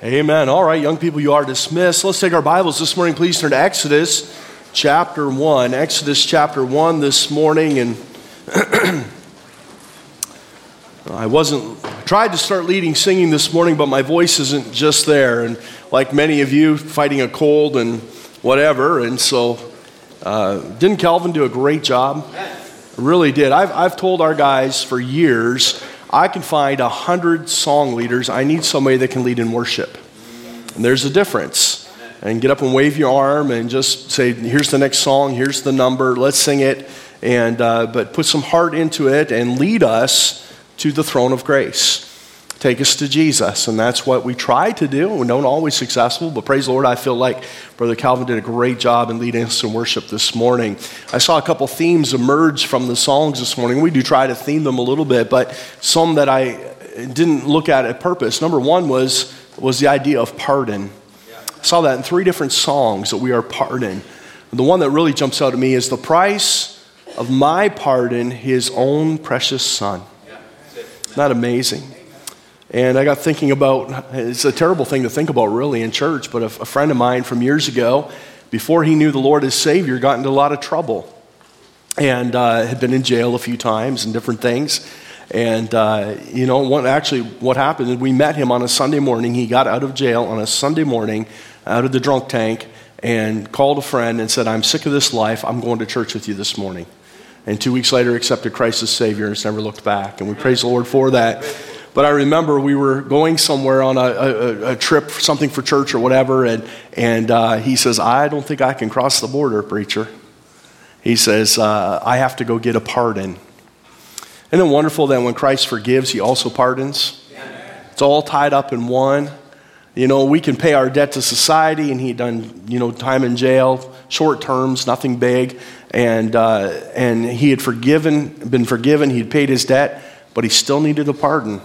Amen. All right, young people, you are dismissed. Let's take our Bibles this morning. Please turn to Exodus chapter 1. Exodus chapter 1 this morning. And I wasn't, I tried to start leading singing this morning, but my voice isn't just there. And like many of you, fighting a cold and whatever. And so, uh, didn't Calvin do a great job? Really did. I've, I've told our guys for years I can find a hundred song leaders. I need somebody that can lead in worship. And there's a difference. And get up and wave your arm and just say, here's the next song, here's the number, let's sing it. And, uh, but put some heart into it and lead us to the throne of grace take us to Jesus. And that's what we try to do. We don't always successful, but praise the Lord, I feel like Brother Calvin did a great job in leading us in worship this morning. I saw a couple themes emerge from the songs this morning. We do try to theme them a little bit, but some that I didn't look at at purpose. Number one was, was the idea of pardon. I saw that in three different songs that we are pardoned. The one that really jumps out at me is the price of my pardon, his own precious son. Isn't that amazing? And I got thinking about it's a terrible thing to think about, really, in church, but a, a friend of mine from years ago, before he knew the Lord as Savior, got into a lot of trouble and uh, had been in jail a few times and different things. And, uh, you know, actually, what happened is we met him on a Sunday morning. He got out of jail on a Sunday morning out of the drunk tank and called a friend and said, I'm sick of this life. I'm going to church with you this morning. And two weeks later, accepted Christ as Savior and has never looked back. And we praise the Lord for that. But I remember we were going somewhere on a, a, a trip, something for church or whatever, and, and uh, he says, I don't think I can cross the border, preacher. He says, uh, I have to go get a pardon. Isn't it wonderful that when Christ forgives, he also pardons? It's all tied up in one. You know, we can pay our debt to society, and he'd done, you know, time in jail, short terms, nothing big, and, uh, and he had forgiven, been forgiven, he'd paid his debt, but he still needed a pardon.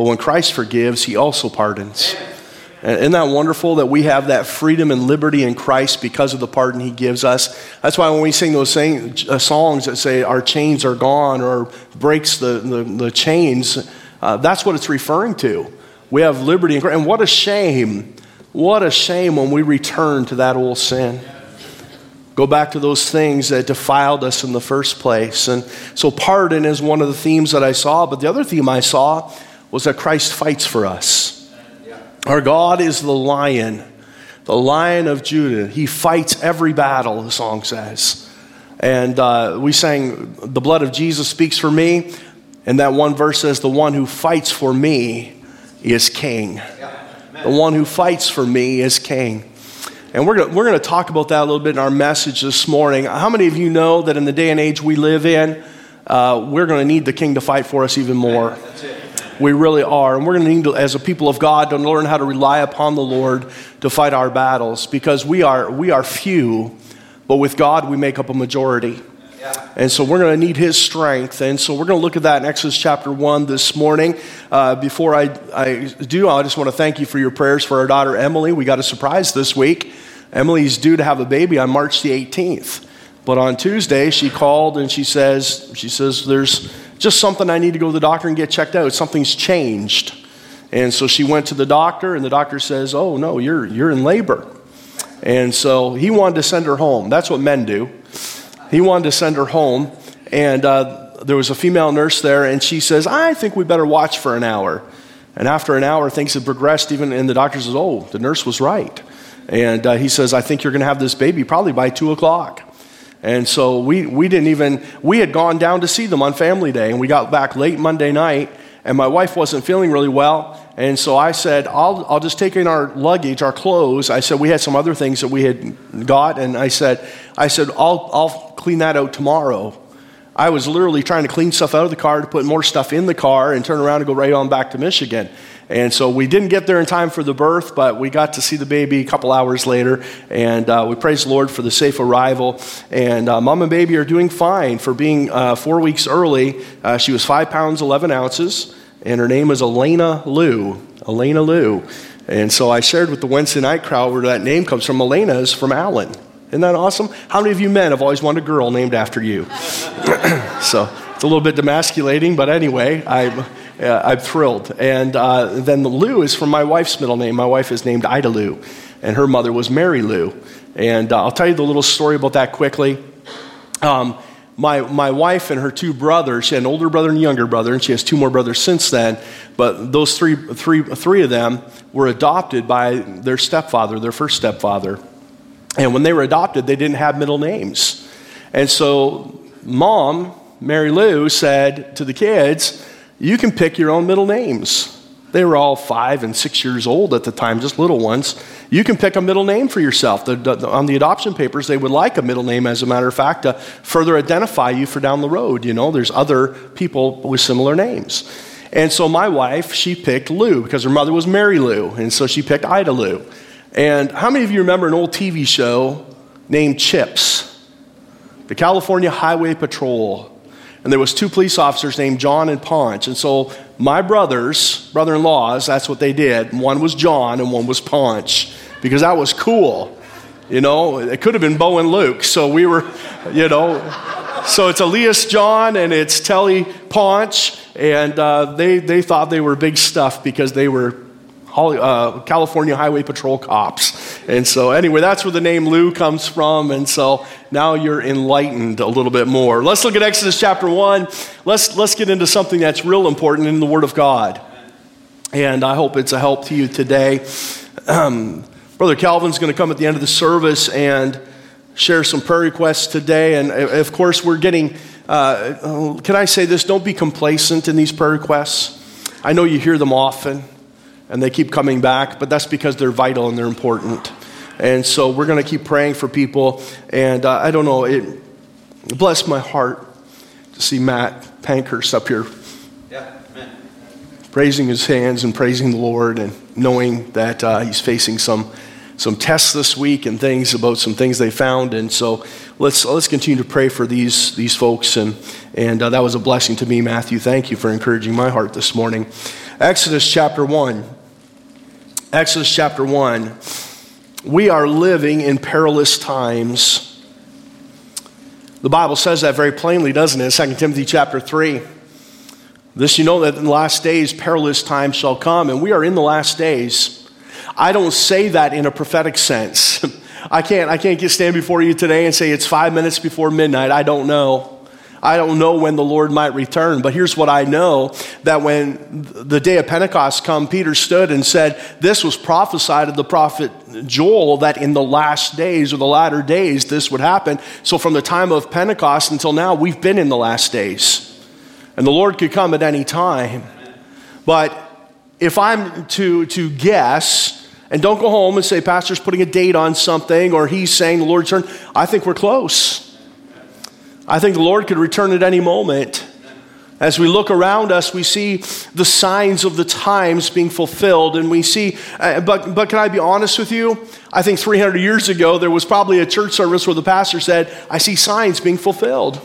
But when Christ forgives, he also pardons. And Isn't that wonderful that we have that freedom and liberty in Christ because of the pardon he gives us? That's why when we sing those uh, songs that say our chains are gone or breaks the, the, the chains, uh, that's what it's referring to. We have liberty in Christ. And what a shame, what a shame when we return to that old sin. Go back to those things that defiled us in the first place. And so, pardon is one of the themes that I saw. But the other theme I saw was that Christ fights for us. Our God is the lion, the lion of Judah. He fights every battle, the song says. And uh, we sang, The blood of Jesus speaks for me. And that one verse says, The one who fights for me is king. The one who fights for me is king. And we're going we're to talk about that a little bit in our message this morning. How many of you know that in the day and age we live in, uh, we're going to need the king to fight for us even more? We really are. And we're going to need, to, as a people of God, to learn how to rely upon the Lord to fight our battles because we are, we are few, but with God, we make up a majority. And so we're going to need his strength. And so we're going to look at that in Exodus chapter 1 this morning. Uh, before I, I do, I just want to thank you for your prayers for our daughter Emily. We got a surprise this week. Emily's due to have a baby on March the 18th. But on Tuesday, she called and she says, she says, there's just something I need to go to the doctor and get checked out. Something's changed. And so she went to the doctor, and the doctor says, Oh, no, you're, you're in labor. And so he wanted to send her home. That's what men do. He wanted to send her home, and uh, there was a female nurse there, and she says, I think we better watch for an hour. And after an hour, things had progressed, even, and the doctor says, Oh, the nurse was right. And uh, he says, I think you're going to have this baby probably by 2 o'clock. And so we, we didn't even, we had gone down to see them on family day, and we got back late Monday night, and my wife wasn't feeling really well. And so I said, I'll, I'll just take in our luggage, our clothes. I said, we had some other things that we had got, and I said, I said, I'll, I'll clean that out tomorrow. I was literally trying to clean stuff out of the car to put more stuff in the car and turn around and go right on back to Michigan. And so we didn't get there in time for the birth, but we got to see the baby a couple hours later. And uh, we praise the Lord for the safe arrival. And uh, mom and baby are doing fine for being uh, four weeks early. Uh, she was five pounds, 11 ounces, and her name is Elena Lou. Elena Lou. And so I shared with the Wednesday night crowd where that name comes from. Elena is from Allen. Isn't that awesome? How many of you men have always wanted a girl named after you? so it's a little bit demasculating, but anyway, I uh, I'm thrilled. And uh, then the Lou is from my wife's middle name. My wife is named Ida Lou, and her mother was Mary Lou. And uh, I'll tell you the little story about that quickly. Um, my, my wife and her two brothers, she had an older brother and a younger brother, and she has two more brothers since then. But those three, three, three of them were adopted by their stepfather, their first stepfather. And when they were adopted, they didn't have middle names. And so, mom, Mary Lou, said to the kids, You can pick your own middle names. They were all five and six years old at the time, just little ones. You can pick a middle name for yourself. The, the, on the adoption papers, they would like a middle name, as a matter of fact, to further identify you for down the road. You know, there's other people with similar names. And so my wife, she picked Lou because her mother was Mary Lou, and so she picked Ida Lou. And how many of you remember an old TV show named Chips? The California Highway Patrol and there was two police officers named John and Ponch. And so my brothers, brother-in-laws, that's what they did. One was John and one was Ponch because that was cool. You know, it could have been Bo and Luke. So we were, you know, so it's Elias John and it's Telly Ponch. And uh, they, they thought they were big stuff because they were uh, California Highway Patrol cops. And so, anyway, that's where the name Lou comes from. And so now you're enlightened a little bit more. Let's look at Exodus chapter 1. Let's, let's get into something that's real important in the Word of God. And I hope it's a help to you today. Um, Brother Calvin's going to come at the end of the service and share some prayer requests today. And of course, we're getting, uh, can I say this? Don't be complacent in these prayer requests. I know you hear them often and they keep coming back, but that's because they're vital and they're important. And so we're going to keep praying for people. And uh, I don't know, it blessed my heart to see Matt Pankhurst up here. Yeah, praising his hands and praising the Lord and knowing that uh, he's facing some, some tests this week and things about some things they found. And so let's, let's continue to pray for these, these folks. And, and uh, that was a blessing to me, Matthew. Thank you for encouraging my heart this morning. Exodus chapter 1. Exodus chapter 1. We are living in perilous times. The Bible says that very plainly, doesn't it? 2 Timothy chapter 3. This you know that in the last days perilous times shall come, and we are in the last days. I don't say that in a prophetic sense. I can't, I can't get stand before you today and say it's five minutes before midnight. I don't know. I don't know when the Lord might return, but here's what I know that when the day of Pentecost come, Peter stood and said, This was prophesied of the prophet Joel that in the last days or the latter days this would happen. So from the time of Pentecost until now, we've been in the last days. And the Lord could come at any time. But if I'm to, to guess, and don't go home and say, Pastor's putting a date on something, or he's saying the Lord's turn, I think we're close. I think the Lord could return at any moment. As we look around us, we see the signs of the times being fulfilled, and we see, uh, but, but can I be honest with you? I think 300 years ago, there was probably a church service where the pastor said, I see signs being fulfilled.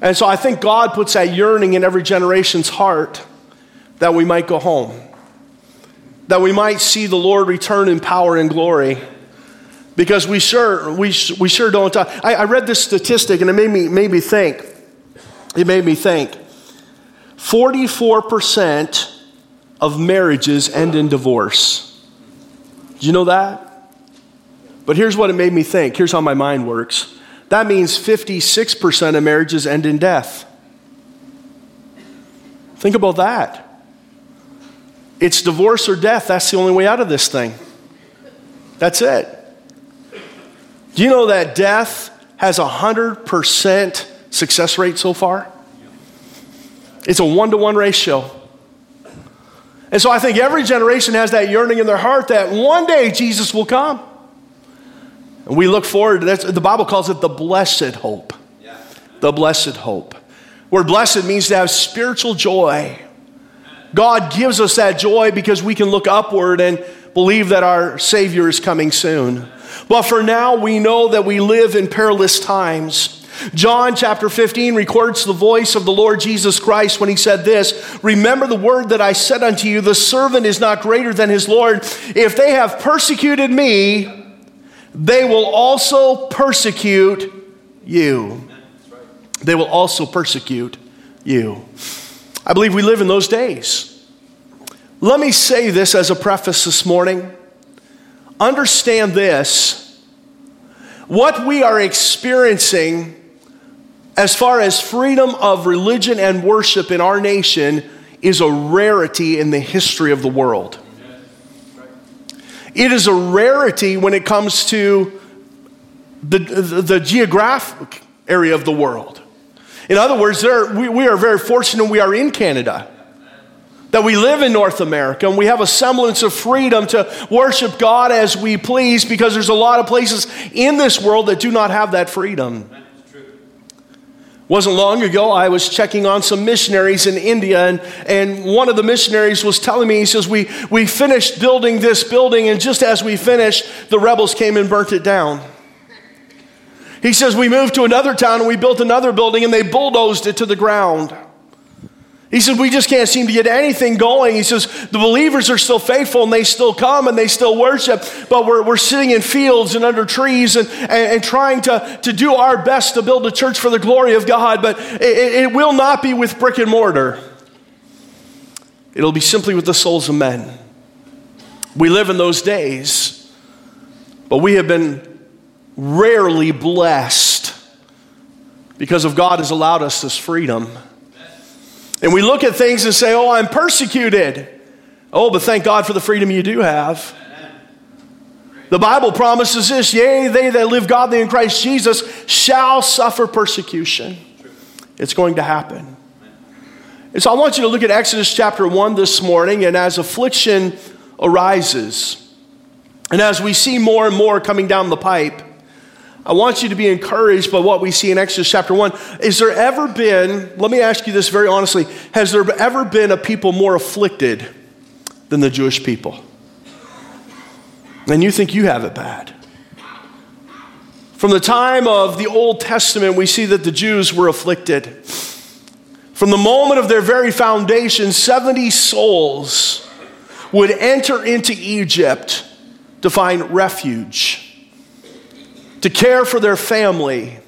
And so I think God puts that yearning in every generation's heart that we might go home, that we might see the Lord return in power and glory because we sure, we, we sure don't. Uh, I, I read this statistic and it made me, made me think. It made me think. 44% of marriages end in divorce. Do you know that? But here's what it made me think. Here's how my mind works. That means 56% of marriages end in death. Think about that. It's divorce or death. That's the only way out of this thing. That's it. Do you know that death has a 100% success rate so far? It's a one to one ratio. And so I think every generation has that yearning in their heart that one day Jesus will come. And we look forward to that. The Bible calls it the blessed hope. The blessed hope. Where blessed means to have spiritual joy. God gives us that joy because we can look upward and believe that our Savior is coming soon. But for now, we know that we live in perilous times. John chapter 15 records the voice of the Lord Jesus Christ when he said this Remember the word that I said unto you, the servant is not greater than his Lord. If they have persecuted me, they will also persecute you. They will also persecute you. I believe we live in those days. Let me say this as a preface this morning. Understand this. What we are experiencing as far as freedom of religion and worship in our nation is a rarity in the history of the world. It is a rarity when it comes to the, the, the geographic area of the world. In other words, there, we, we are very fortunate we are in Canada, that we live in North America, and we have a semblance of freedom to worship God as we please because there's a lot of places in this world that do not have that freedom. Wasn't long ago, I was checking on some missionaries in India, and, and one of the missionaries was telling me, he says, we, we finished building this building, and just as we finished, the rebels came and burnt it down. He says, We moved to another town and we built another building, and they bulldozed it to the ground. He said, We just can't seem to get anything going. He says, The believers are still faithful and they still come and they still worship, but we're, we're sitting in fields and under trees and, and, and trying to, to do our best to build a church for the glory of God, but it, it will not be with brick and mortar. It'll be simply with the souls of men. We live in those days, but we have been rarely blessed because of God has allowed us this freedom. And we look at things and say, oh, I'm persecuted. Oh, but thank God for the freedom you do have. The Bible promises this yea, they that live godly in Christ Jesus shall suffer persecution. It's going to happen. And so I want you to look at Exodus chapter 1 this morning, and as affliction arises, and as we see more and more coming down the pipe, I want you to be encouraged by what we see in Exodus chapter 1. Is there ever been, let me ask you this very honestly, has there ever been a people more afflicted than the Jewish people? And you think you have it bad. From the time of the Old Testament, we see that the Jews were afflicted. From the moment of their very foundation, 70 souls would enter into Egypt to find refuge to care for their family.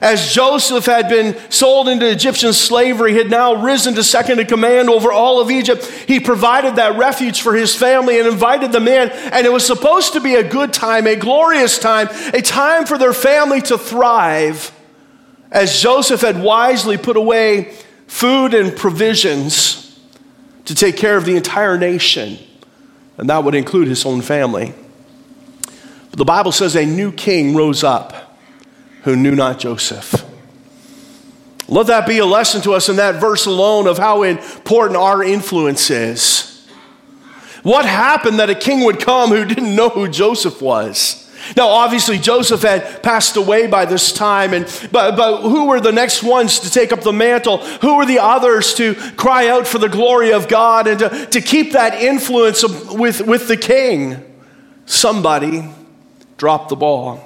As Joseph had been sold into Egyptian slavery, had now risen to second in command over all of Egypt, he provided that refuge for his family and invited them in. And it was supposed to be a good time, a glorious time, a time for their family to thrive, as Joseph had wisely put away food and provisions to take care of the entire nation. And that would include his own family. The Bible says a new king rose up who knew not Joseph. Let that be a lesson to us in that verse alone of how important our influence is. What happened that a king would come who didn't know who Joseph was? Now, obviously, Joseph had passed away by this time, and, but, but who were the next ones to take up the mantle? Who were the others to cry out for the glory of God and to, to keep that influence with, with the king? Somebody dropped the ball.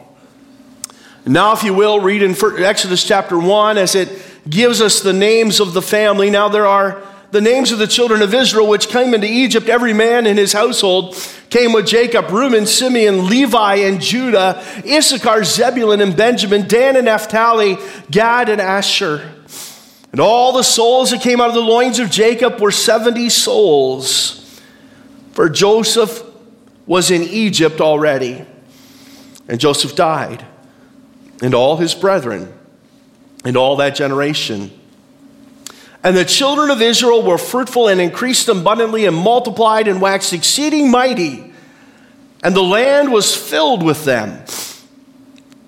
Now, if you will, read in Exodus chapter 1 as it gives us the names of the family. Now, there are the names of the children of Israel which came into Egypt. Every man in his household came with Jacob Reuben, Simeon, Levi, and Judah, Issachar, Zebulun, and Benjamin, Dan and Naphtali, Gad, and Asher. And all the souls that came out of the loins of Jacob were 70 souls. For Joseph was in Egypt already. And Joseph died, and all his brethren, and all that generation. And the children of Israel were fruitful and increased abundantly and multiplied and waxed exceeding mighty, and the land was filled with them.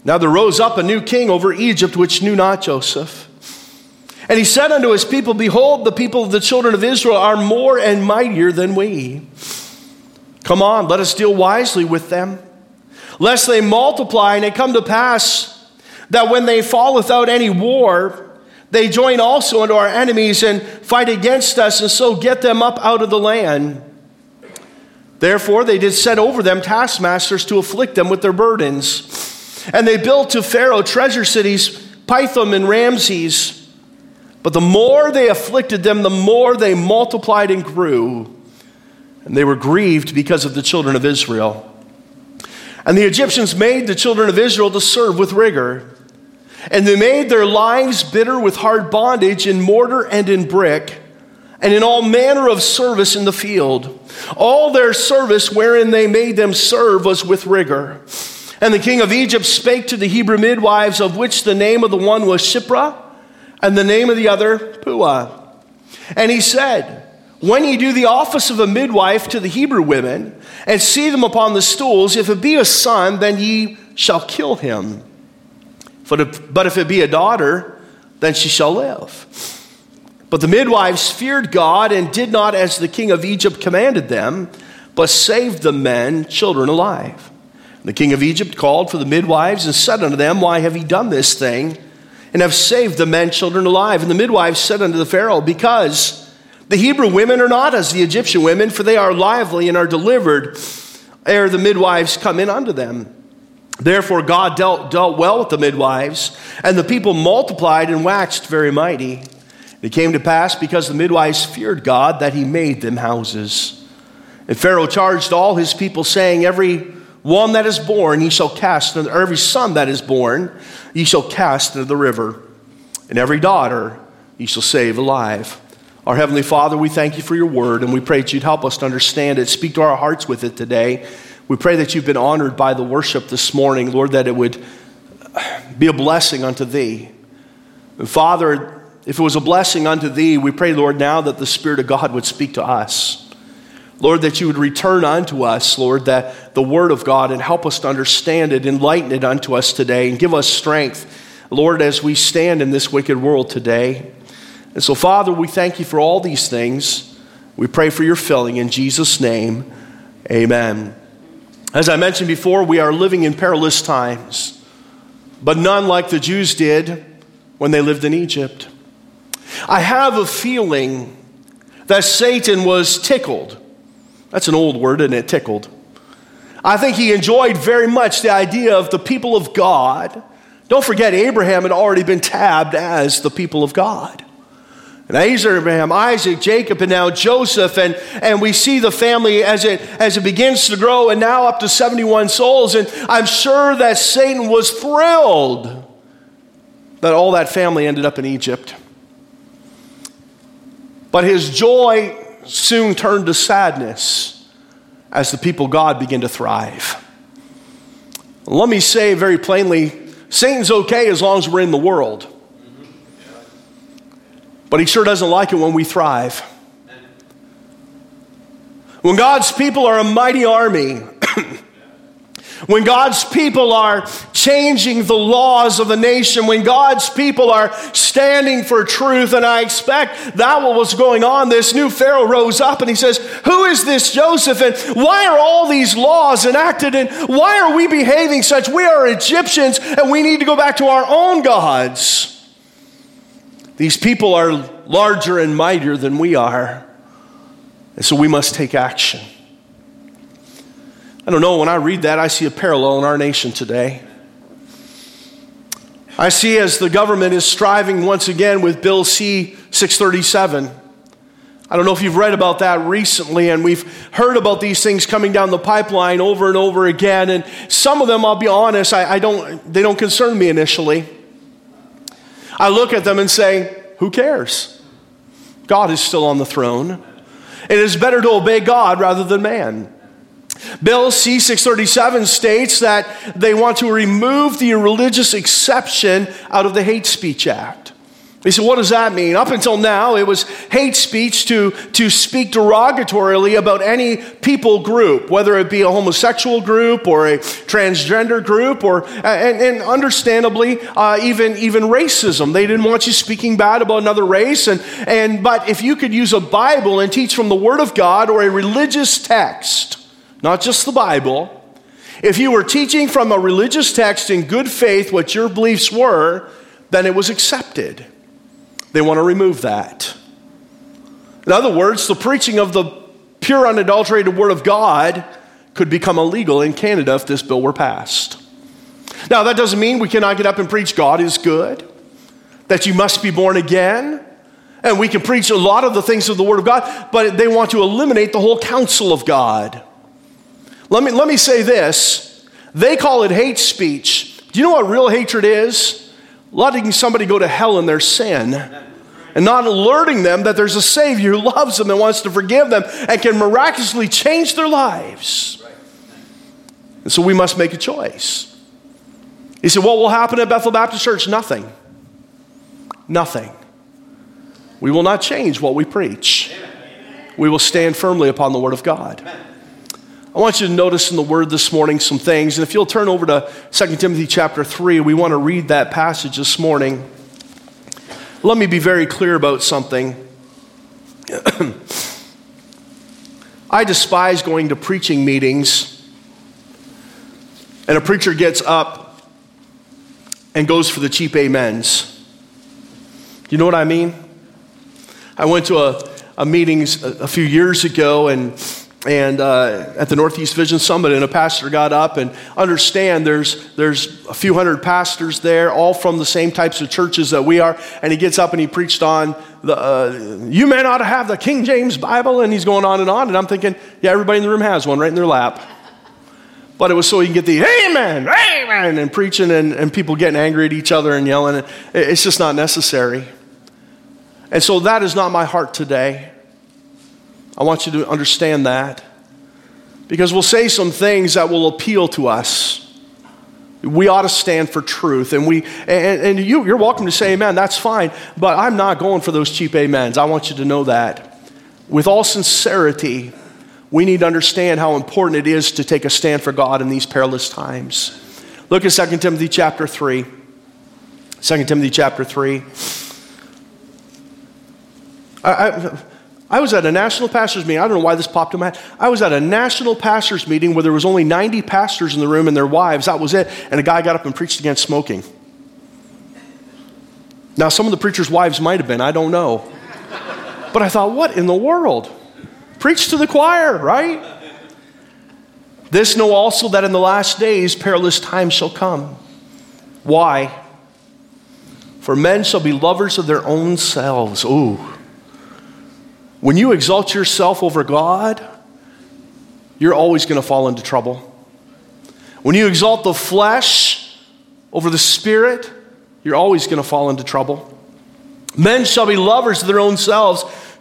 Now there rose up a new king over Egypt, which knew not Joseph. And he said unto his people, Behold, the people of the children of Israel are more and mightier than we. Come on, let us deal wisely with them lest they multiply and it come to pass that when they fall without any war, they join also unto our enemies and fight against us, and so get them up out of the land. Therefore, they did set over them taskmasters to afflict them with their burdens. And they built to Pharaoh treasure cities, Pithom and Ramses. But the more they afflicted them, the more they multiplied and grew. And they were grieved because of the children of Israel. And the Egyptians made the children of Israel to serve with rigor. And they made their lives bitter with hard bondage in mortar and in brick, and in all manner of service in the field. All their service wherein they made them serve was with rigor. And the king of Egypt spake to the Hebrew midwives, of which the name of the one was Shiphrah, and the name of the other Puah. And he said, When ye do the office of a midwife to the Hebrew women, and see them upon the stools, if it be a son, then ye shall kill him. But if, it be a daughter, then she shall live. But the midwives feared God and did not as the king of Egypt commanded them, but saved the men, children alive. The king of Egypt called for the midwives and said unto them, Why have ye done this thing? And have saved the men, children alive. And the midwives said unto the Pharaoh, Because the Hebrew women are not as the Egyptian women, for they are lively and are delivered ere the midwives come in unto them. Therefore, God dealt, dealt well with the midwives, and the people multiplied and waxed very mighty. It came to pass, because the midwives feared God, that he made them houses. And Pharaoh charged all his people, saying, Every one that is born ye shall cast, or every son that is born ye shall cast into the river, and every daughter ye shall save alive. Our Heavenly Father, we thank you for your word, and we pray that you'd help us to understand it. Speak to our hearts with it today. We pray that you've been honored by the worship this morning, Lord, that it would be a blessing unto thee. And Father, if it was a blessing unto thee, we pray, Lord, now that the Spirit of God would speak to us. Lord, that you would return unto us, Lord, that the word of God and help us to understand it, enlighten it unto us today, and give us strength, Lord, as we stand in this wicked world today. And so, Father, we thank you for all these things. We pray for your filling in Jesus' name. Amen. As I mentioned before, we are living in perilous times, but none like the Jews did when they lived in Egypt. I have a feeling that Satan was tickled that's an old word, and it tickled. I think he enjoyed very much the idea of the people of God. Don't forget, Abraham had already been tabbed as the people of God. And Abraham, Isaac, Jacob, and now Joseph, and, and we see the family as it, as it begins to grow, and now up to 71 souls. And I'm sure that Satan was thrilled that all that family ended up in Egypt. But his joy soon turned to sadness as the people God began to thrive. Let me say very plainly Satan's okay as long as we're in the world. But he sure doesn't like it when we thrive. When God's people are a mighty army, when God's people are changing the laws of the nation, when God's people are standing for truth, and I expect that what was going on, this new Pharaoh rose up and he says, Who is this Joseph? And why are all these laws enacted? And why are we behaving such? We are Egyptians and we need to go back to our own gods. These people are larger and mightier than we are. And so we must take action. I don't know, when I read that, I see a parallel in our nation today. I see as the government is striving once again with Bill C 637. I don't know if you've read about that recently, and we've heard about these things coming down the pipeline over and over again. And some of them, I'll be honest, I, I don't, they don't concern me initially. I look at them and say, who cares? God is still on the throne. It is better to obey God rather than man. Bill C 637 states that they want to remove the religious exception out of the Hate Speech Act. He said, What does that mean? Up until now, it was hate speech to, to speak derogatorily about any people group, whether it be a homosexual group or a transgender group, or, and, and understandably, uh, even, even racism. They didn't want you speaking bad about another race. And, and, but if you could use a Bible and teach from the Word of God or a religious text, not just the Bible. If you were teaching from a religious text in good faith what your beliefs were, then it was accepted. They want to remove that. In other words, the preaching of the pure, unadulterated Word of God could become illegal in Canada if this bill were passed. Now, that doesn't mean we cannot get up and preach God is good, that you must be born again, and we can preach a lot of the things of the Word of God, but they want to eliminate the whole counsel of God. Let me, let me say this they call it hate speech. Do you know what real hatred is? Letting somebody go to hell in their sin and not alerting them that there's a Savior who loves them and wants to forgive them and can miraculously change their lives. And so we must make a choice. He said, What will happen at Bethel Baptist Church? Nothing. Nothing. We will not change what we preach. We will stand firmly upon the Word of God. I want you to notice in the Word this morning some things. And if you'll turn over to 2 Timothy chapter 3, we want to read that passage this morning. Let me be very clear about something. I despise going to preaching meetings, and a preacher gets up and goes for the cheap amens. You know what I mean? I went to a, a meeting a, a few years ago, and and uh, at the Northeast Vision Summit, and a pastor got up and understand there's there's a few hundred pastors there, all from the same types of churches that we are, and he gets up and he preached on the uh, you may not have the King James Bible, and he's going on and on, and I'm thinking, yeah, everybody in the room has one right in their lap. But it was so you can get the amen, amen, and preaching and, and people getting angry at each other and yelling. It's just not necessary. And so that is not my heart today. I want you to understand that. Because we'll say some things that will appeal to us. We ought to stand for truth. And, we, and, and you, you're welcome to say amen, that's fine. But I'm not going for those cheap amens. I want you to know that. With all sincerity, we need to understand how important it is to take a stand for God in these perilous times. Look at 2 Timothy chapter 3. 2 Timothy chapter 3. I, I, I was at a national pastors meeting. I don't know why this popped in my head. I was at a national pastors meeting where there was only 90 pastors in the room and their wives. That was it. And a guy got up and preached against smoking. Now, some of the preachers' wives might have been. I don't know. But I thought, what in the world? Preach to the choir, right? This know also that in the last days perilous times shall come. Why? For men shall be lovers of their own selves. Ooh. When you exalt yourself over God, you're always going to fall into trouble. When you exalt the flesh over the spirit, you're always going to fall into trouble. Men shall be lovers of their own selves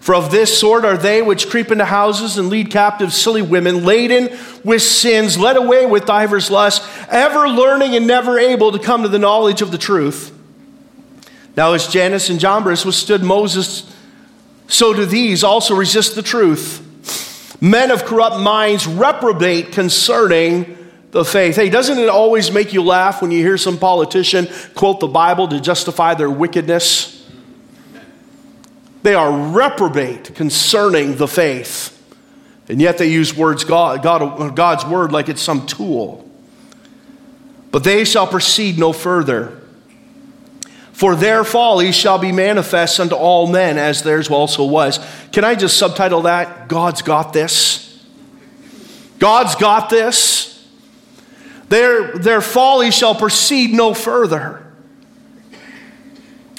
For of this sort are they which creep into houses and lead captive silly women, laden with sins, led away with divers lusts, ever learning and never able to come to the knowledge of the truth. Now, as Jannes and Jambres withstood Moses, so do these also resist the truth. Men of corrupt minds reprobate concerning the faith. Hey, doesn't it always make you laugh when you hear some politician quote the Bible to justify their wickedness? They are reprobate concerning the faith. And yet they use words, God, God, God's word like it's some tool. But they shall proceed no further. For their folly shall be manifest unto all men, as theirs also was. Can I just subtitle that? God's got this. God's got this. Their, their folly shall proceed no further.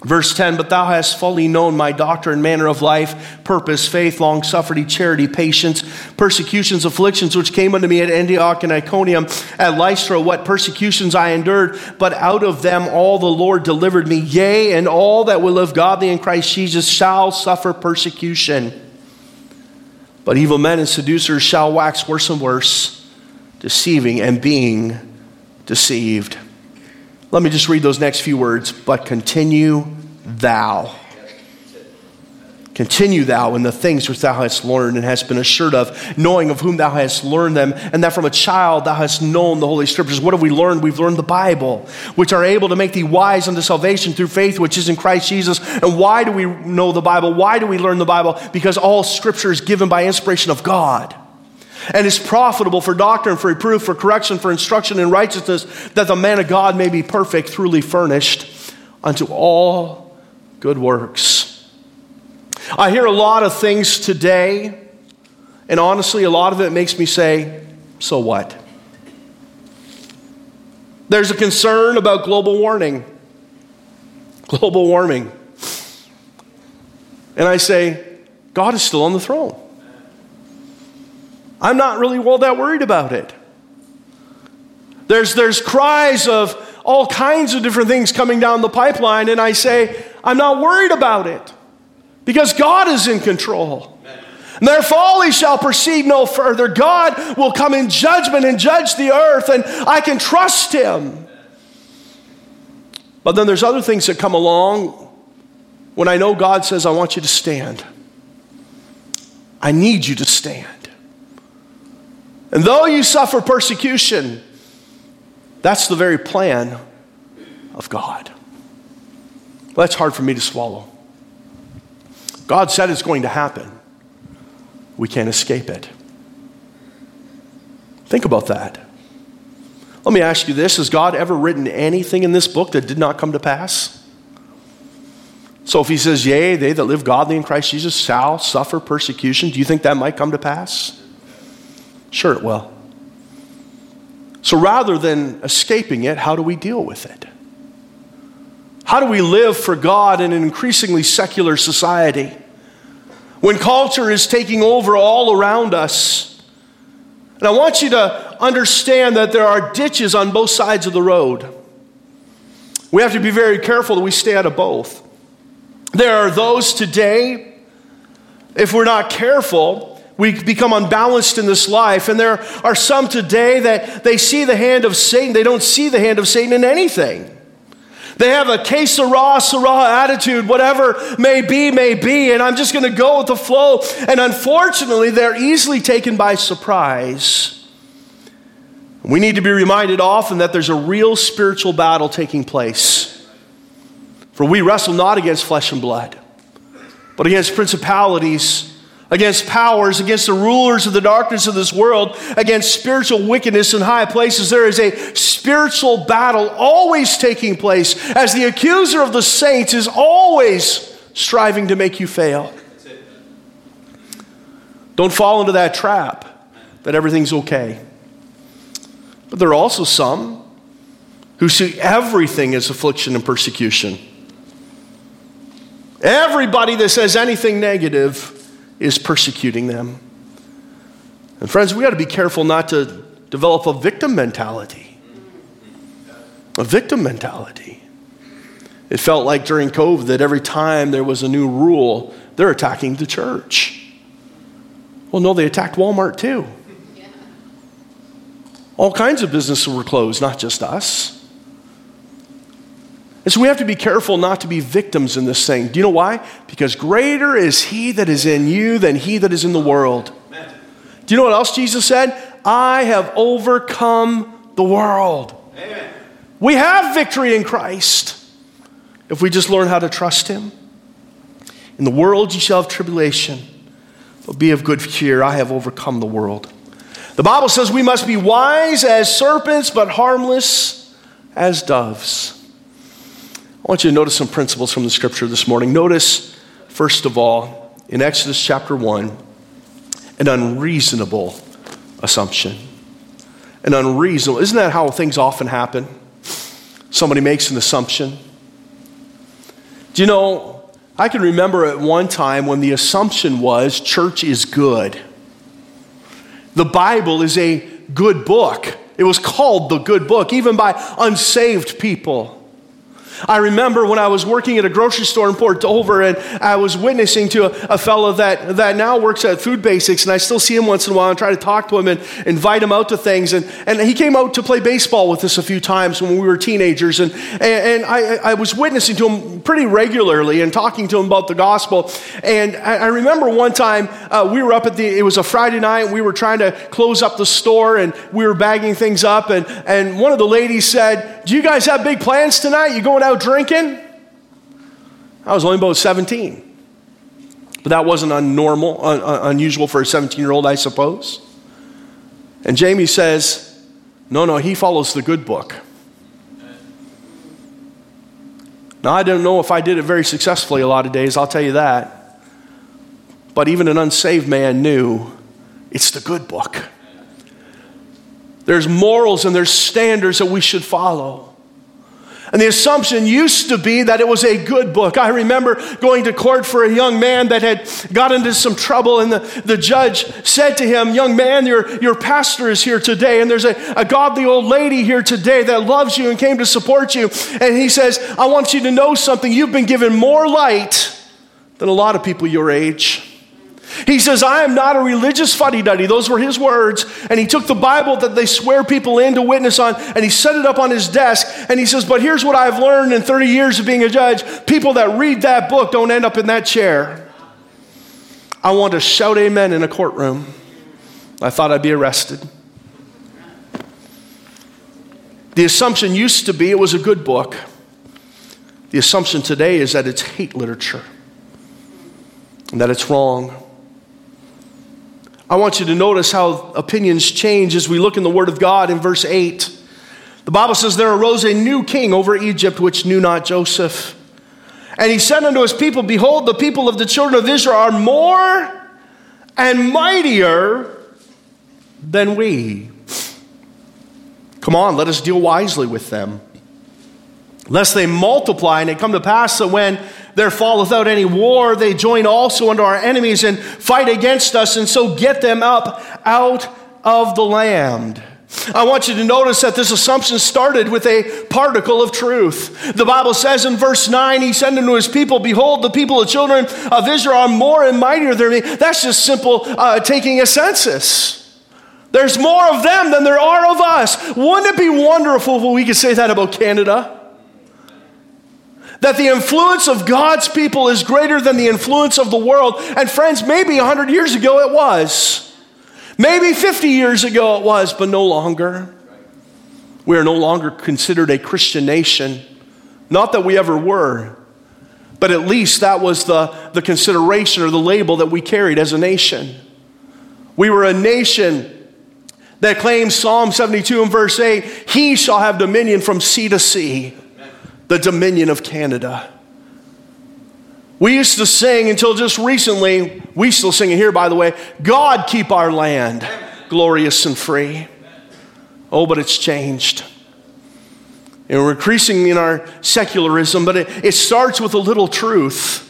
Verse 10 But thou hast fully known my doctrine, manner of life, purpose, faith, long suffering, charity, patience, persecutions, afflictions, which came unto me at Antioch and Iconium, at Lystra, what persecutions I endured, but out of them all the Lord delivered me. Yea, and all that will live godly in Christ Jesus shall suffer persecution. But evil men and seducers shall wax worse and worse, deceiving and being deceived. Let me just read those next few words. But continue thou. Continue thou in the things which thou hast learned and hast been assured of, knowing of whom thou hast learned them, and that from a child thou hast known the Holy Scriptures. What have we learned? We've learned the Bible, which are able to make thee wise unto salvation through faith which is in Christ Jesus. And why do we know the Bible? Why do we learn the Bible? Because all Scripture is given by inspiration of God and is profitable for doctrine, for reproof, for correction, for instruction in righteousness, that the man of God may be perfect, truly furnished unto all good works. I hear a lot of things today, and honestly, a lot of it makes me say, so what? There's a concern about global warming. Global warming. And I say, God is still on the throne. I'm not really all that worried about it. There's, there's cries of all kinds of different things coming down the pipeline, and I say, I'm not worried about it because God is in control. Their folly shall proceed no further. God will come in judgment and judge the earth, and I can trust Him. But then there's other things that come along when I know God says, I want you to stand. I need you to stand. And though you suffer persecution, that's the very plan of God. Well, that's hard for me to swallow. God said it's going to happen. We can't escape it. Think about that. Let me ask you this Has God ever written anything in this book that did not come to pass? So if he says, Yea, they that live godly in Christ Jesus shall suffer persecution, do you think that might come to pass? Sure, it will. So rather than escaping it, how do we deal with it? How do we live for God in an increasingly secular society? When culture is taking over all around us. And I want you to understand that there are ditches on both sides of the road. We have to be very careful that we stay out of both. There are those today, if we're not careful, we become unbalanced in this life. And there are some today that they see the hand of Satan, they don't see the hand of Satan in anything. They have a que sera, attitude, whatever may be, may be, and I'm just going to go with the flow. And unfortunately, they're easily taken by surprise. We need to be reminded often that there's a real spiritual battle taking place. For we wrestle not against flesh and blood, but against principalities against powers, against the rulers of the darkness of this world, against spiritual wickedness in high places. There is a spiritual battle always taking place as the accuser of the saints is always striving to make you fail. Don't fall into that trap that everything's okay. But there are also some who see everything as affliction and persecution. Everybody that says anything negative is persecuting them. And friends, we got to be careful not to develop a victim mentality. A victim mentality. It felt like during COVID that every time there was a new rule, they're attacking the church. Well, no, they attacked Walmart too. All kinds of businesses were closed, not just us. And so we have to be careful not to be victims in this thing. Do you know why? Because greater is he that is in you than he that is in the world. Do you know what else Jesus said? I have overcome the world. Amen. We have victory in Christ if we just learn how to trust him. In the world you shall have tribulation, but be of good cheer. I have overcome the world. The Bible says we must be wise as serpents, but harmless as doves. I want you to notice some principles from the scripture this morning. Notice, first of all, in Exodus chapter 1, an unreasonable assumption. An unreasonable, isn't that how things often happen? Somebody makes an assumption. Do you know, I can remember at one time when the assumption was church is good. The Bible is a good book. It was called the good book, even by unsaved people. I remember when I was working at a grocery store in Port Dover and I was witnessing to a, a fellow that, that now works at Food Basics and I still see him once in a while and try to talk to him and invite him out to things. And, and he came out to play baseball with us a few times when we were teenagers. And, and, I, I was witnessing to him pretty regularly and talking to him about the gospel. And I, I remember one time uh, we were up at the, it was a Friday night we were trying to close up the store and we were bagging things up. And, and one of the ladies said, Do you guys have big plans tonight? You going out? Out drinking? I was only about 17. But that wasn't unnormal, un- unusual for a 17 year old, I suppose. And Jamie says, No, no, he follows the good book. Now, I don't know if I did it very successfully a lot of days, I'll tell you that. But even an unsaved man knew it's the good book. There's morals and there's standards that we should follow. And the assumption used to be that it was a good book. I remember going to court for a young man that had got into some trouble, and the, the judge said to him, Young man, your, your pastor is here today, and there's a, a godly old lady here today that loves you and came to support you. And he says, I want you to know something. You've been given more light than a lot of people your age. He says, I am not a religious fuddy duddy. Those were his words. And he took the Bible that they swear people in to witness on and he set it up on his desk. And he says, But here's what I've learned in 30 years of being a judge people that read that book don't end up in that chair. I want to shout amen in a courtroom. I thought I'd be arrested. The assumption used to be it was a good book. The assumption today is that it's hate literature and that it's wrong. I want you to notice how opinions change as we look in the Word of God in verse 8. The Bible says, There arose a new king over Egypt which knew not Joseph. And he said unto his people, Behold, the people of the children of Israel are more and mightier than we. Come on, let us deal wisely with them. Lest they multiply and it come to pass that when there fall without any war. They join also unto our enemies and fight against us, and so get them up out of the land. I want you to notice that this assumption started with a particle of truth. The Bible says in verse 9, He said unto His people, Behold, the people of children of Israel are more and mightier than me. That's just simple uh, taking a census. There's more of them than there are of us. Wouldn't it be wonderful if we could say that about Canada? That the influence of God's people is greater than the influence of the world. And friends, maybe 100 years ago it was. Maybe 50 years ago it was, but no longer. We are no longer considered a Christian nation. Not that we ever were, but at least that was the, the consideration or the label that we carried as a nation. We were a nation that claims Psalm 72 and verse 8 He shall have dominion from sea to sea the Dominion of Canada. We used to sing until just recently, we still sing it here, by the way God keep our land glorious and free. Oh, but it's changed. And we're increasing in our secularism, but it, it starts with a little truth.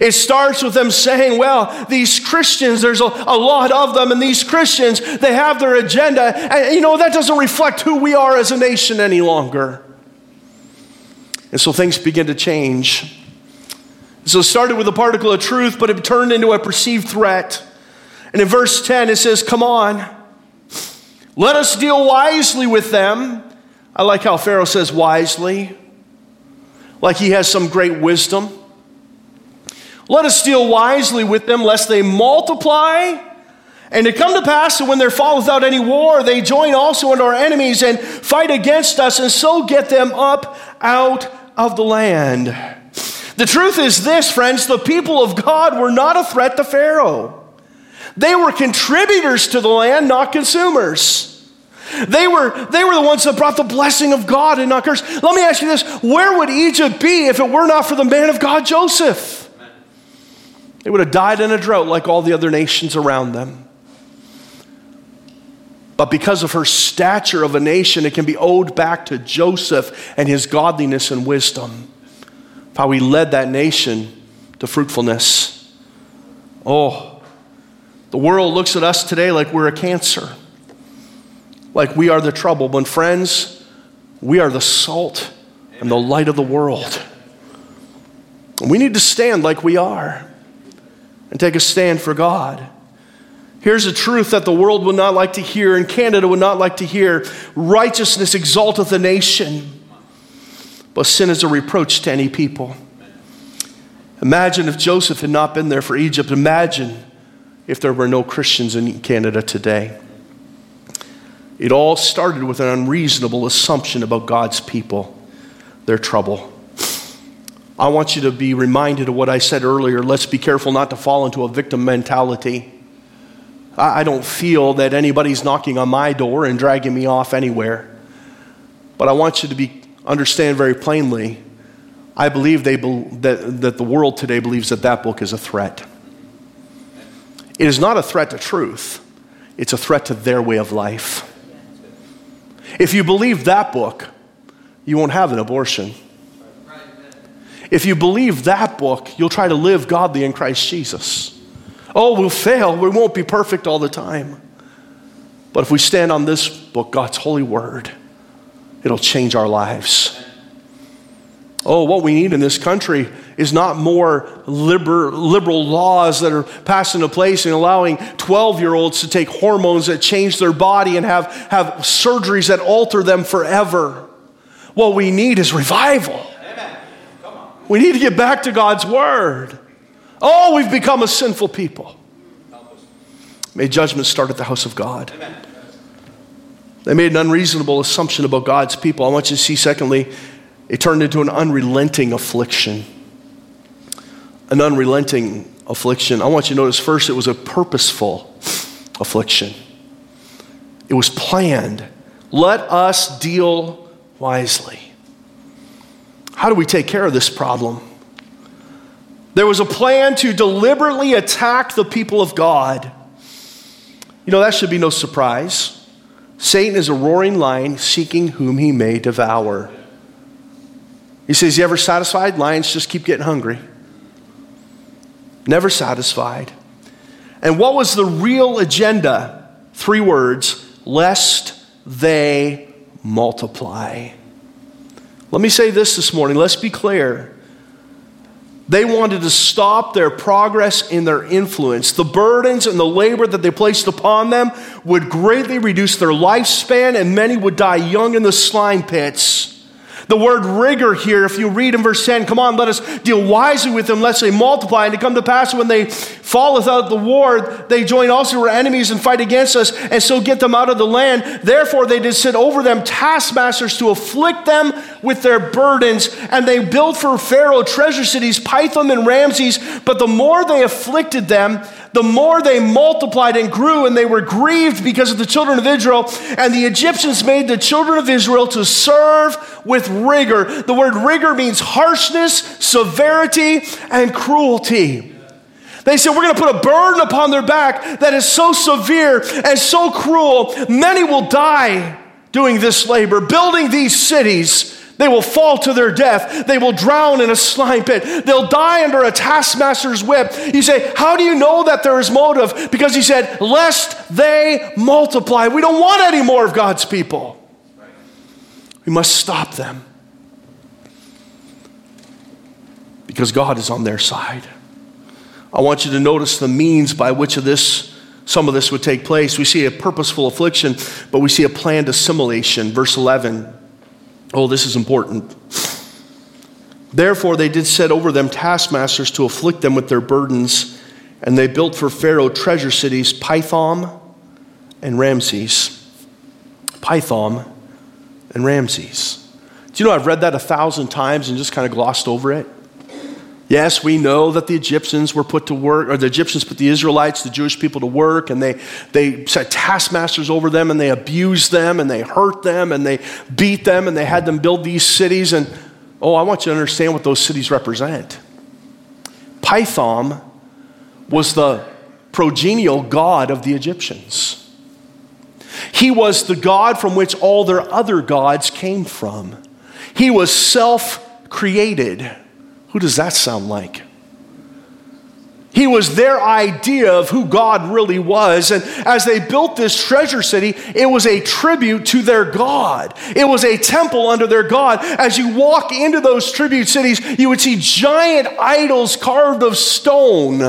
It starts with them saying, well, these Christians, there's a, a, lot of them, and these Christians, they have their agenda. And you know, that doesn't reflect who we are as a nation any longer. And so things begin to change. So it started with a particle of truth, but it turned into a perceived threat. And in verse 10, it says, Come on, let us deal wisely with them. I like how Pharaoh says wisely, like he has some great wisdom. Let us deal wisely with them, lest they multiply. And it come to pass that when they're fall without any war, they join also unto our enemies and fight against us, and so get them up out of the land. The truth is this, friends the people of God were not a threat to Pharaoh. They were contributors to the land, not consumers. They were, they were the ones that brought the blessing of God and not curse. Let me ask you this where would Egypt be if it were not for the man of God, Joseph? They would have died in a drought like all the other nations around them. But because of her stature of a nation, it can be owed back to Joseph and his godliness and wisdom. How he led that nation to fruitfulness. Oh, the world looks at us today like we're a cancer, like we are the trouble. When friends, we are the salt and the light of the world. we need to stand like we are and take a stand for God. Here's a truth that the world would not like to hear and Canada would not like to hear righteousness exalteth a nation, but sin is a reproach to any people. Imagine if Joseph had not been there for Egypt. Imagine if there were no Christians in Canada today. It all started with an unreasonable assumption about God's people, their trouble. I want you to be reminded of what I said earlier. Let's be careful not to fall into a victim mentality. I don't feel that anybody's knocking on my door and dragging me off anywhere. But I want you to be, understand very plainly I believe they be, that, that the world today believes that that book is a threat. It is not a threat to truth, it's a threat to their way of life. If you believe that book, you won't have an abortion. If you believe that book, you'll try to live godly in Christ Jesus. Oh, we'll fail. We won't be perfect all the time. But if we stand on this book, God's holy word, it'll change our lives. Oh, what we need in this country is not more liber, liberal laws that are passed into place and allowing 12 year olds to take hormones that change their body and have, have surgeries that alter them forever. What we need is revival. We need to get back to God's word. Oh, we've become a sinful people. May judgment start at the house of God. They made an unreasonable assumption about God's people. I want you to see, secondly, it turned into an unrelenting affliction. An unrelenting affliction. I want you to notice first, it was a purposeful affliction, it was planned. Let us deal wisely. How do we take care of this problem? There was a plan to deliberately attack the people of God. You know, that should be no surprise. Satan is a roaring lion seeking whom he may devour. He says, You ever satisfied? Lions just keep getting hungry. Never satisfied. And what was the real agenda? Three words lest they multiply. Let me say this this morning. Let's be clear. They wanted to stop their progress in their influence. The burdens and the labor that they placed upon them would greatly reduce their lifespan, and many would die young in the slime pits. The word rigor here, if you read in verse 10, come on, let us deal wisely with them, lest they multiply. And to come to pass when they falleth out the war, they join also our enemies and fight against us, and so get them out of the land. Therefore, they did set over them taskmasters to afflict them with their burdens. And they built for Pharaoh treasure cities, Pithom and Ramses. But the more they afflicted them, the more they multiplied and grew, and they were grieved because of the children of Israel. And the Egyptians made the children of Israel to serve with rigor. The word rigor means harshness, severity, and cruelty. They said, We're going to put a burden upon their back that is so severe and so cruel, many will die doing this labor, building these cities they will fall to their death. They will drown in a slime pit. They'll die under a taskmaster's whip. You say, How do you know that there is motive? Because he said, Lest they multiply. We don't want any more of God's people. We must stop them. Because God is on their side. I want you to notice the means by which of this some of this would take place. We see a purposeful affliction, but we see a planned assimilation. Verse 11. Oh, this is important. Therefore, they did set over them taskmasters to afflict them with their burdens, and they built for Pharaoh treasure cities, Pithom and Ramses. Pithom and Ramses. Do you know I've read that a thousand times and just kind of glossed over it? Yes, we know that the Egyptians were put to work, or the Egyptians put the Israelites, the Jewish people, to work, and they, they set taskmasters over them, and they abused them, and they hurt them, and they beat them, and they had them build these cities. And oh, I want you to understand what those cities represent. Pithom was the progenial god of the Egyptians. He was the god from which all their other gods came from. He was self created. Who does that sound like? He was their idea of who God really was. And as they built this treasure city, it was a tribute to their God. It was a temple under their God. As you walk into those tribute cities, you would see giant idols carved of stone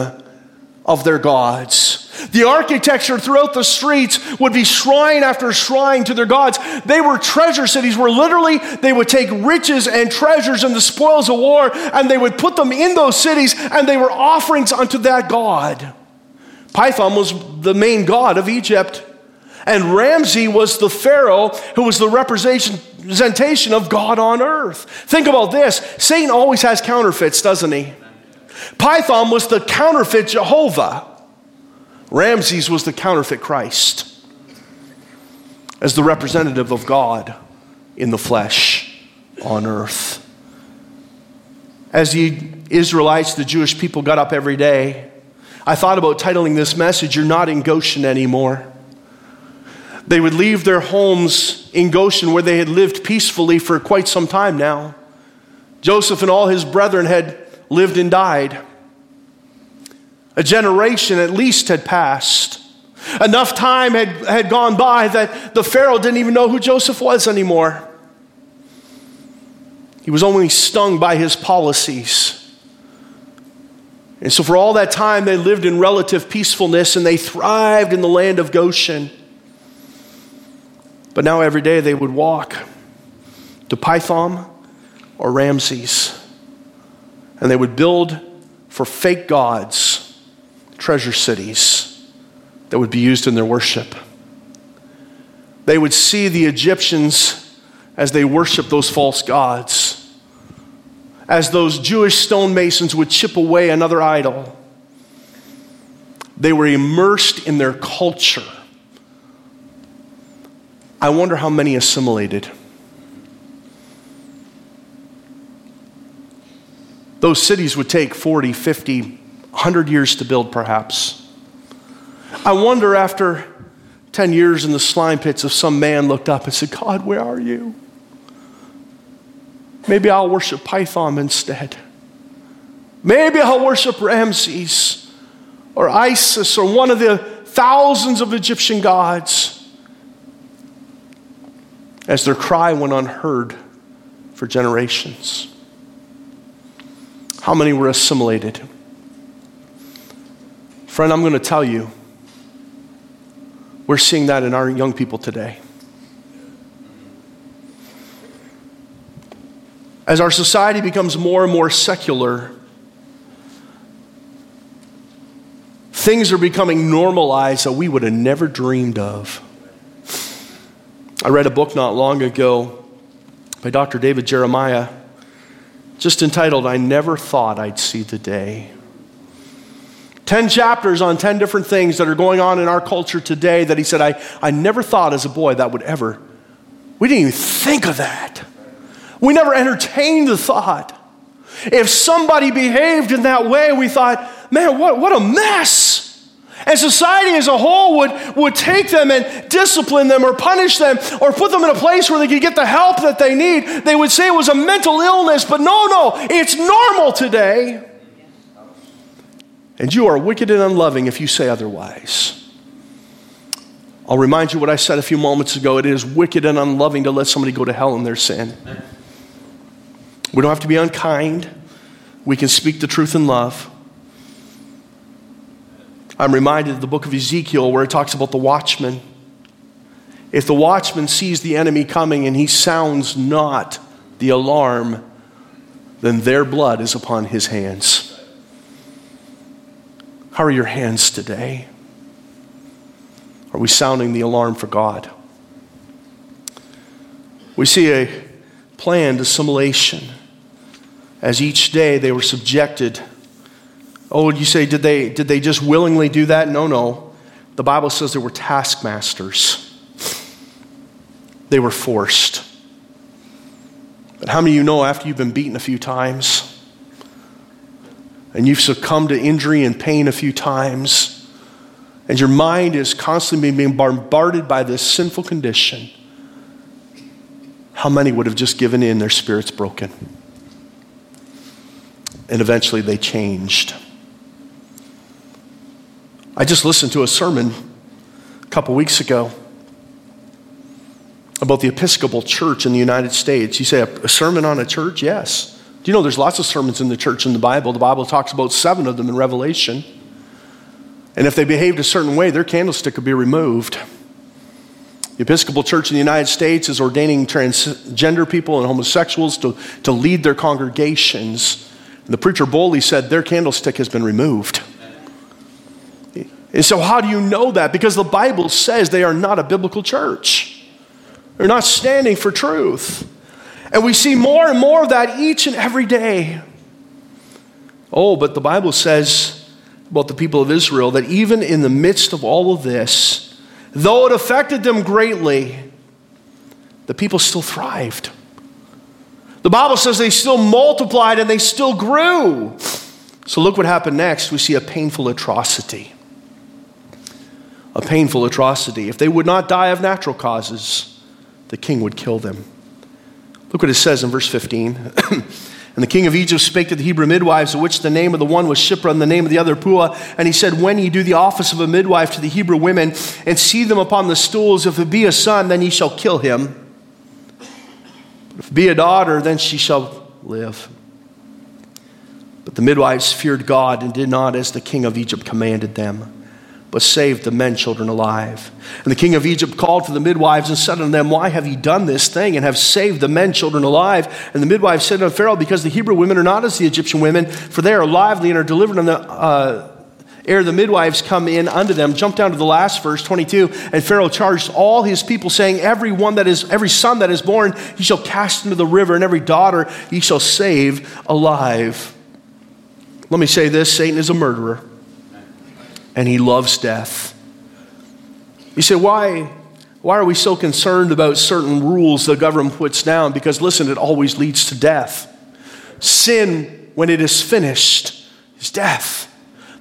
of their gods. The architecture throughout the streets would be shrine after shrine to their gods. They were treasure cities where literally they would take riches and treasures and the spoils of war and they would put them in those cities and they were offerings unto that god. Pithom was the main god of Egypt. And Ramses was the Pharaoh who was the representation of God on earth. Think about this Satan always has counterfeits, doesn't he? Pithom was the counterfeit Jehovah. Ramses was the counterfeit Christ as the representative of God in the flesh on earth. As the Israelites, the Jewish people, got up every day, I thought about titling this message, You're Not in Goshen Anymore. They would leave their homes in Goshen where they had lived peacefully for quite some time now. Joseph and all his brethren had lived and died. A generation at least had passed. Enough time had, had gone by that the Pharaoh didn't even know who Joseph was anymore. He was only stung by his policies. And so, for all that time, they lived in relative peacefulness and they thrived in the land of Goshen. But now, every day, they would walk to Pithom or Ramses and they would build for fake gods treasure cities that would be used in their worship. They would see the Egyptians as they worshiped those false gods as those Jewish stonemasons would chip away another idol. They were immersed in their culture. I wonder how many assimilated. Those cities would take 40, 50, 100 years to build, perhaps. I wonder after 10 years in the slime pits if some man looked up and said, God, where are you? Maybe I'll worship Pithom instead. Maybe I'll worship Ramses or Isis or one of the thousands of Egyptian gods. As their cry went unheard for generations. How many were assimilated? Friend, I'm going to tell you, we're seeing that in our young people today. As our society becomes more and more secular, things are becoming normalized that we would have never dreamed of. I read a book not long ago by Dr. David Jeremiah, just entitled, I Never Thought I'd See the Day. 10 chapters on 10 different things that are going on in our culture today that he said, I, I never thought as a boy that would ever, we didn't even think of that. We never entertained the thought. If somebody behaved in that way, we thought, man, what, what a mess. And society as a whole would, would take them and discipline them or punish them or put them in a place where they could get the help that they need. They would say it was a mental illness, but no, no, it's normal today. And you are wicked and unloving if you say otherwise. I'll remind you what I said a few moments ago. It is wicked and unloving to let somebody go to hell in their sin. We don't have to be unkind. We can speak the truth in love. I'm reminded of the book of Ezekiel where it talks about the watchman. If the watchman sees the enemy coming and he sounds not the alarm, then their blood is upon his hands. How are your hands today? Are we sounding the alarm for God? We see a planned assimilation as each day they were subjected. Oh, you say, did they, did they just willingly do that? No, no. The Bible says there were taskmasters, they were forced. But how many of you know after you've been beaten a few times and you've succumbed to injury and pain a few times, and your mind is constantly being bombarded by this sinful condition? How many would have just given in, their spirits broken? And eventually they changed. I just listened to a sermon a couple weeks ago about the Episcopal Church in the United States. You say, a, sermon on a church? Yes. Do you know there's lots of sermons in the church in the Bible? The Bible talks about seven of them in Revelation. And if they behaved a certain way, their candlestick could be removed. The Episcopal Church in the United States is ordaining transgender people and homosexuals to, to lead their congregations. And the preacher boldly said, Their candlestick has been removed. And so, how do you know that? Because the Bible says they are not a biblical church, they're not standing for truth. And we see more and more of that each and every day. Oh, but the Bible says about the people of Israel that even in the midst of all of this, Though it affected them greatly, the people still thrived. The Bible says they still multiplied and they still grew. So look what happened next. We see a painful atrocity. A painful atrocity. If they would not die of natural causes, the king would kill them. Look what it says in verse 15. and the king of Egypt spake to the Hebrew midwives, of which the name of the one was Shiphrah and the name of the other Puah. And he said, When ye do the office of a midwife to the Hebrew women, and see them upon the stools, if it be a son, then ye shall kill him. If it be a daughter, then she shall live. But the midwives feared God and did not as the king of Egypt commanded them but saved the men children alive. And the king of Egypt called for the midwives and said unto them, Why have ye done this thing and have saved the men children alive? And the midwives said unto Pharaoh, Because the Hebrew women are not as the Egyptian women, for they are lively and are delivered the uh, ere the midwives come in unto them. Jump down to the last verse, 22. And Pharaoh charged all his people, saying, Every one that is, every son that is born, he shall cast into the river, and every daughter he shall save alive. Let me say this Satan is a murderer and he loves death. You say, why, why are we so concerned about certain rules the government puts down? Because listen, it always leads to death. Sin, when it is finished, is death.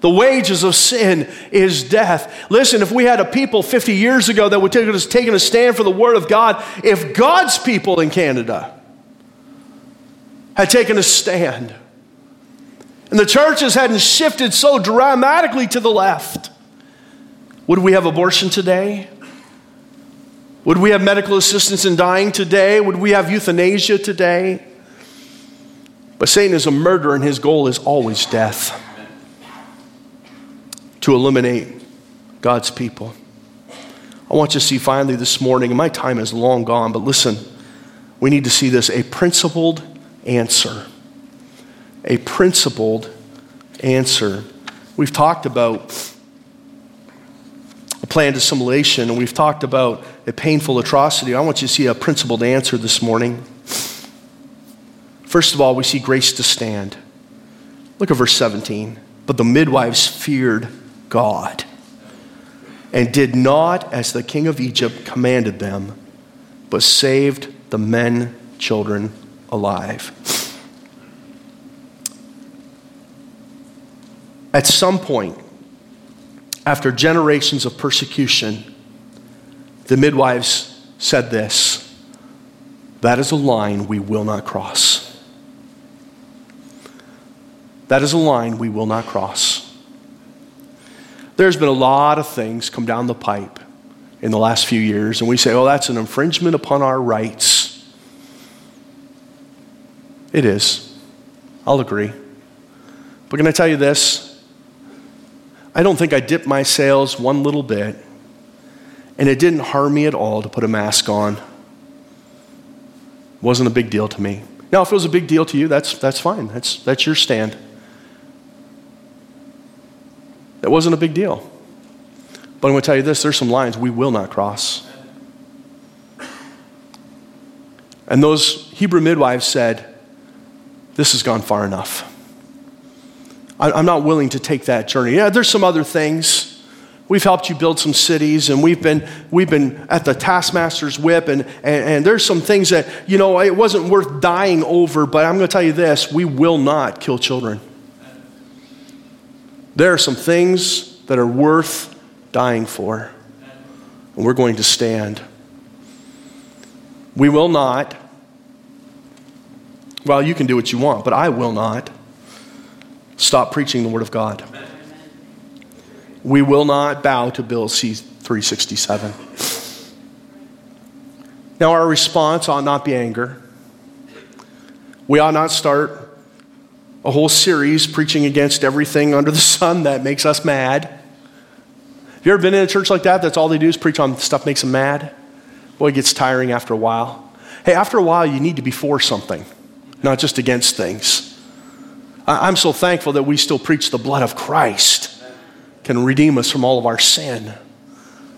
The wages of sin is death. Listen, if we had a people 50 years ago that would take us taking a stand for the Word of God, if God's people in Canada had taken a stand, and the churches hadn't shifted so dramatically to the left, would we have abortion today? Would we have medical assistance in dying today? Would we have euthanasia today? But Satan is a murderer, and his goal is always death to eliminate God's people. I want you to see finally this morning, and my time is long gone, but listen, we need to see this a principled answer a principled answer. We've talked about a planned assimilation, and we've talked about a painful atrocity. I want you to see a principled answer this morning. First of all, we see grace to stand. Look at verse 17. But the midwives feared God and did not as the king of Egypt commanded them, but saved the men, children alive. At some point, after generations of persecution, the midwives said this That is a line we will not cross. That is a line we will not cross. There's been a lot of things come down the pipe in the last few years, and we say, oh, that's an infringement upon our rights. It is. I'll agree. But can I tell you this? I don't think I dipped my sails one little bit, and it didn't harm me at all to put a mask on. It wasn't a big deal to me. Now, if it was a big deal to you, that's, that's fine. That's, that's your stand. It wasn't a big deal. But I'm going to tell you this there's some lines we will not cross. And those Hebrew midwives said, This has gone far enough. I'm not willing to take that journey. Yeah, there's some other things. We've helped you build some cities, and we've been, we've been at the taskmaster's whip, and, and, and there's some things that, you know, it wasn't worth dying over, but I'm going to tell you this we will not kill children. There are some things that are worth dying for, and we're going to stand. We will not, well, you can do what you want, but I will not stop preaching the Word of God. We will not bow to Bill C 367. Now, our response ought not be anger. We ought not start a whole series preaching against everything under the sun that makes us mad. Have you ever been in a church like that? That's all they do is preach on stuff makes them mad. Boy, it gets tiring after a while. Hey, after a while, you need to be for something, not just against things. I'm so thankful that we still preach the blood of Christ can redeem us from all of our sin.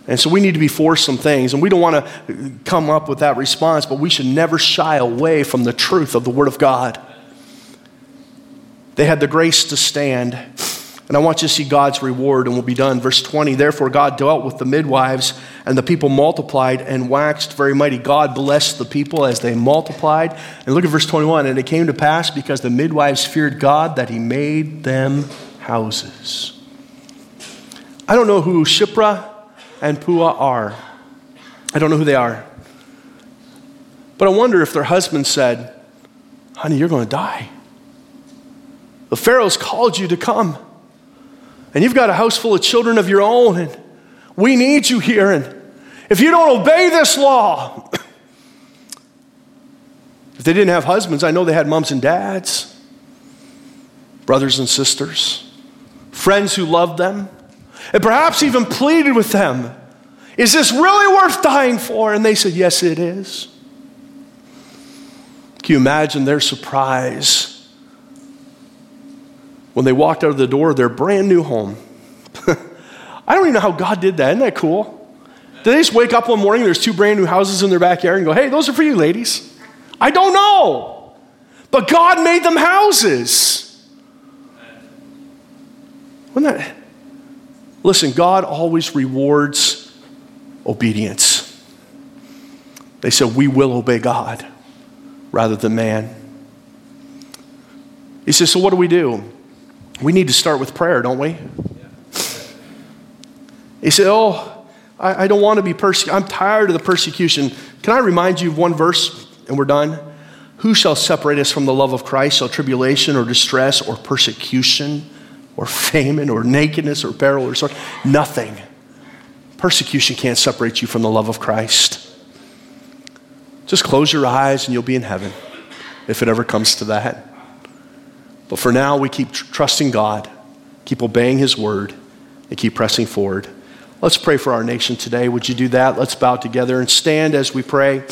And so we need to be for some things, and we don't want to come up with that response, but we should never shy away from the truth of the Word of God. They had the grace to stand. And I want you to see God's reward, and we'll be done. Verse 20 Therefore, God dealt with the midwives, and the people multiplied and waxed very mighty. God blessed the people as they multiplied. And look at verse 21 And it came to pass, because the midwives feared God, that he made them houses. I don't know who Shiphrah and Puah are. I don't know who they are. But I wonder if their husband said, Honey, you're going to die. The Pharaoh's called you to come. And you've got a house full of children of your own, and we need you here. And if you don't obey this law, if they didn't have husbands, I know they had moms and dads, brothers and sisters, friends who loved them, and perhaps even pleaded with them Is this really worth dying for? And they said, Yes, it is. Can you imagine their surprise when they walked out of the door of their brand new home? I don't even know how God did that. Isn't that cool? Did they just wake up one morning, there's two brand new houses in their backyard, and go, hey, those are for you, ladies? I don't know. But God made them houses. Wasn't that? Listen, God always rewards obedience. They said, We will obey God rather than man. He says, So what do we do? We need to start with prayer, don't we? He said, Oh, I, I don't want to be persecuted. I'm tired of the persecution. Can I remind you of one verse and we're done? Who shall separate us from the love of Christ? Shall tribulation or distress or persecution or famine or nakedness or peril or sword? Nothing. Persecution can't separate you from the love of Christ. Just close your eyes and you'll be in heaven if it ever comes to that. But for now, we keep tr- trusting God, keep obeying His word, and keep pressing forward. Let's pray for our nation today. Would you do that? Let's bow together and stand as we pray.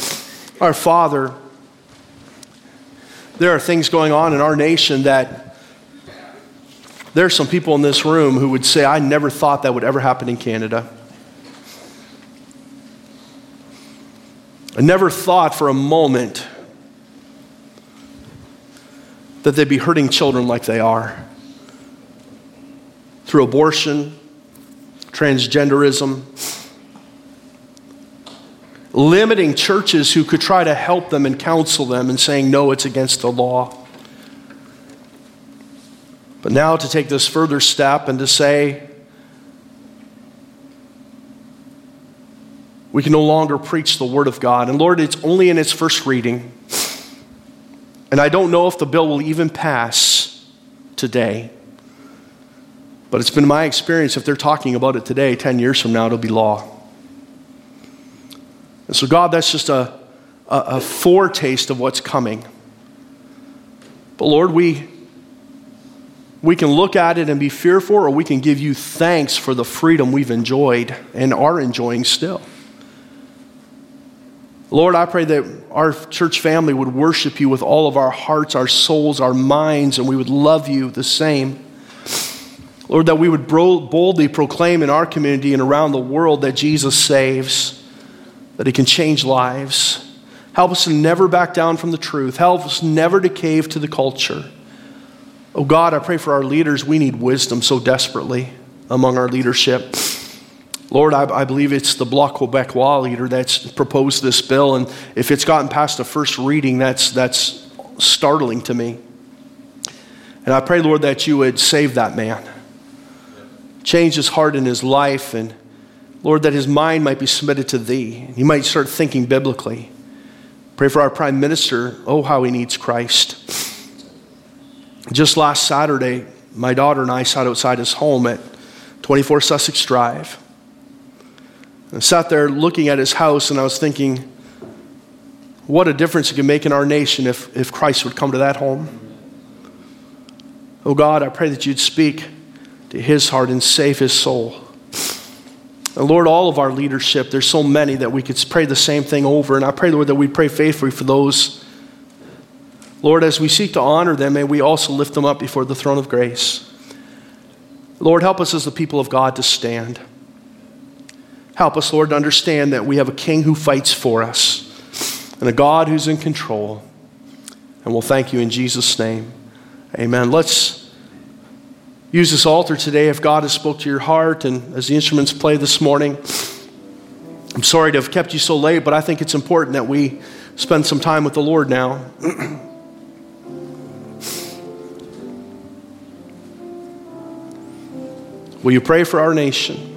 Our Father, there are things going on in our nation that there are some people in this room who would say, I never thought that would ever happen in Canada. I never thought for a moment that they'd be hurting children like they are through abortion, transgenderism, limiting churches who could try to help them and counsel them and saying, no, it's against the law. But now to take this further step and to say, we can no longer preach the Word of God. And Lord, it's only in its first reading. And I don't know if the bill will even pass today. But it's been my experience if they're talking about it today, 10 years from now, it'll be law. And so, God, that's just a, a, a foretaste of what's coming. But Lord, we, we can look at it and be fearful, or we can give you thanks for the freedom we've enjoyed and are enjoying still. Lord, I pray that our church family would worship you with all of our hearts, our souls, our minds, and we would love you the same. Lord, that we would boldly proclaim in our community and around the world that Jesus saves, that he can change lives. Help us to never back down from the truth. Help us never to cave to the culture. Oh God, I pray for our leaders. We need wisdom so desperately among our leadership. Lord, I, I, believe it's the Bloc Quebecois leader that's proposed this bill, and if it's gotten past the first reading, that's, that's startling to me. And I pray, Lord, that you would save that man change his heart and his life, and Lord, that his mind might be submitted to thee. He might start thinking biblically. Pray for our prime minister. Oh, how he needs Christ. Just last Saturday, my daughter and I sat outside his home at 24 Sussex Drive. I sat there looking at his house, and I was thinking, what a difference it could make in our nation if, if Christ would come to that home. Oh God, I pray that you'd speak to his heart and save his soul. And Lord, all of our leadership, there's so many that we could pray the same thing over. And I pray, Lord, that we pray faithfully for those. Lord, as we seek to honor them, may we also lift them up before the throne of grace. Lord, help us as the people of God to stand. Help us, Lord, to understand that we have a king who fights for us and a God who's in control. And we'll thank you in Jesus' name. Amen. Let's use this altar today if God has spoke to your heart and as the instruments play this morning. I'm sorry to have kept you so late, but I think it's important that we spend some time with the Lord now. Will you pray for our nation?